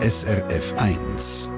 SRF 1.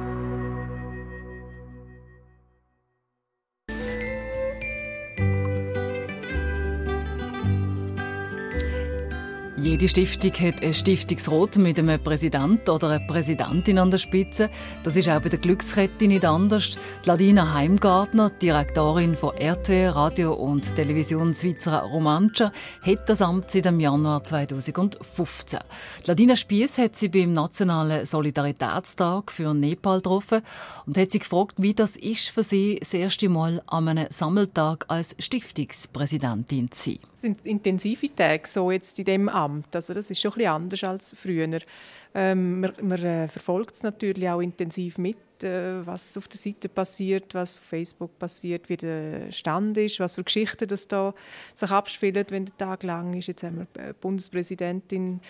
Jede Stiftung hat ein Stiftungsrat mit einem Präsidenten oder einer Präsidentin an der Spitze. Das ist auch bei der Glückskette nicht anders. Die Ladina Heimgartner, Direktorin von RT, Radio und Television Schweizer Romancia, hat das Amt seit dem Januar 2015. Die Ladina Spiess hat sie beim Nationalen Solidaritätstag für Nepal getroffen und hat sie gefragt, wie das ist für sie, das erste Mal an einem Sammeltag als Stiftungspräsidentin zu sein. Es sind intensive Tage so jetzt in dem Amt. Amt. Also das ist schon ein bisschen anders als früher. Ähm, man, man äh, verfolgt es natürlich auch intensiv mit, äh, was auf der Seite passiert, was auf Facebook passiert, wie der Stand ist, was für Geschichten das da sich abspielen, wenn der Tag lang ist. Jetzt haben wir äh, Bundespräsidentin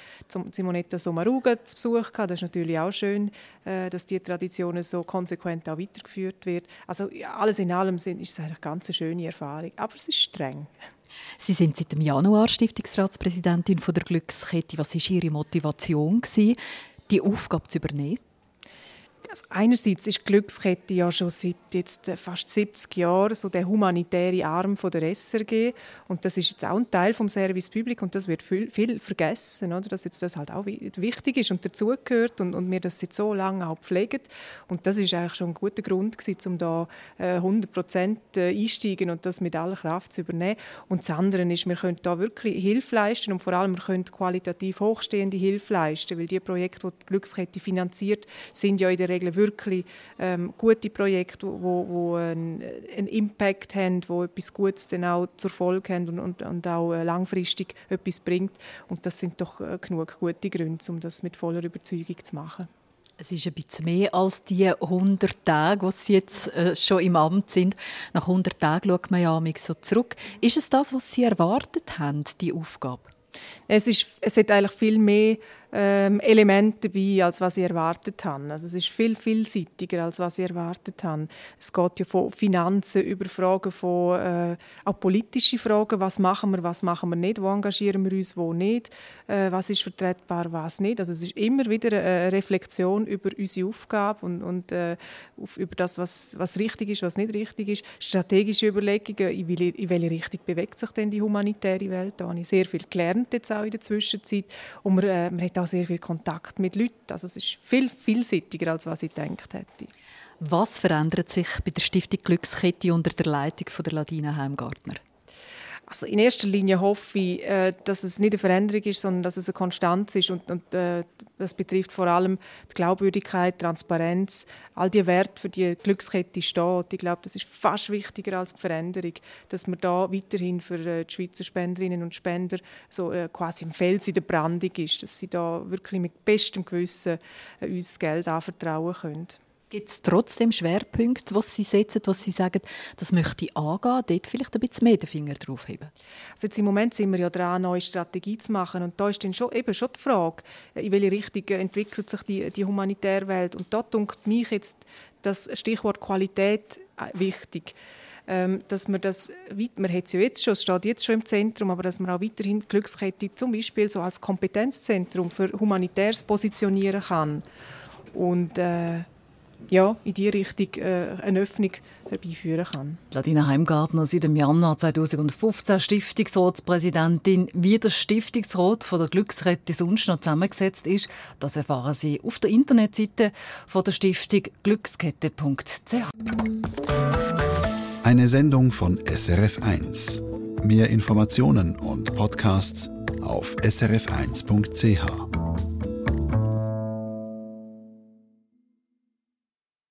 Simonetta Sommaruga zu Besuch gehabt. Das ist natürlich auch schön, äh, dass die Tradition so konsequent auch weitergeführt wird. Also alles in allem ist es eine ganz schöne Erfahrung, aber es ist streng. Sie sind seit dem Januar Stiftungsratspräsidentin von der Glückskette. Was war Ihre Motivation, die Aufgabe zu übernehmen? Also einerseits ist die Glückskette ja schon seit jetzt äh, fast 70 Jahren so der humanitäre Arm von der SRG und das ist jetzt auch ein Teil vom Service Public und das wird viel, viel vergessen, oder? dass jetzt das halt auch wichtig ist und dazugehört und, und wir das seit so lange auch pflegen. Und das ist eigentlich schon ein guter Grund gewesen, um da 100 äh, Prozent äh, einsteigen und das mit aller Kraft zu übernehmen. Und das andere ist, wir können da wirklich Hilfe leisten und vor allem wir können qualitativ hochstehende Hilfe leisten, weil die Projekte, die die Glückskette finanziert, sind ja in der Regel Regel wirklich ähm, gute Projekte, die wo, wo einen, einen, Impact haben, wo etwas Gutes dann auch zur Folge haben und, und, und auch äh, langfristig etwas bringt. Und das sind doch äh, genug gute Gründe, um das mit voller Überzeugung zu machen. Es ist ein bisschen mehr als die 100 Tage, die Sie jetzt äh, schon im Amt sind. Nach 100 Tagen schaut man ja so zurück. Ist es das, was Sie erwartet haben, die Aufgabe? Es, ist, es hat eigentlich viel mehr ähm, Elemente dabei, als was ich erwartet habe. Also es ist viel vielseitiger, als was ich erwartet habe. Es geht ja von Finanzen über Fragen von äh, auch politische Fragen, was machen wir, was machen wir nicht, wo engagieren wir uns, wo nicht, äh, was ist vertretbar, was nicht. Also es ist immer wieder eine Reflexion über unsere Aufgabe und, und äh, über das, was, was richtig ist, was nicht richtig ist. Strategische Überlegungen, in welche, in welche Richtung bewegt sich denn die humanitäre Welt. Da habe ich sehr viel gelernt jetzt auch in der Zwischenzeit und man, äh, man hat auch sehr viel Kontakt mit Leuten. Also es ist viel vielseitiger, als was ich gedacht hätte. Was verändert sich bei der Stiftung Glückskette unter der Leitung von der Ladina Heimgartner? Also in erster Linie hoffe ich, äh, dass es nicht eine Veränderung ist, sondern dass es eine Konstanz ist. Und, und äh, das betrifft vor allem die Glaubwürdigkeit, Transparenz, all die Werte, für die Glückskette steht. Ich glaube, das ist fast wichtiger als die Veränderung, dass man da weiterhin für äh, die Schweizer Spenderinnen und Spender so quasi im Fels in der Brandung ist, dass sie da wirklich mit bestem Gewissen uns Geld anvertrauen können. Gibt es trotzdem Schwerpunkte, was Sie setzen, was Sie sagen, das möchte ich angehen, dort vielleicht ein bisschen mehr den Finger drauf heben? Also jetzt Im Moment sind wir ja dran, eine neue Strategie zu machen und da ist dann schon, eben schon die Frage, in welche Richtung entwickelt sich die, die humanitäre Welt und da dunkt mich jetzt das Stichwort Qualität äh, wichtig. Ähm, dass man das, man hat es ja jetzt schon, es steht jetzt schon im Zentrum, aber dass man auch weiterhin die Glückskette zum Beispiel so als Kompetenzzentrum für Humanitäres positionieren kann. Und äh, ja, in diese Richtung äh, eine Öffnung herbeiführen kann. Ladina Heimgartner seit dem Januar 2015 Stiftungsratspräsidentin. Wie der Stiftungsrat von der Glücksrette sonst noch zusammengesetzt ist, das erfahren Sie auf der Internetseite von der Stiftung glückskette.ch. Eine Sendung von SRF1. Mehr Informationen und Podcasts auf srf1.ch.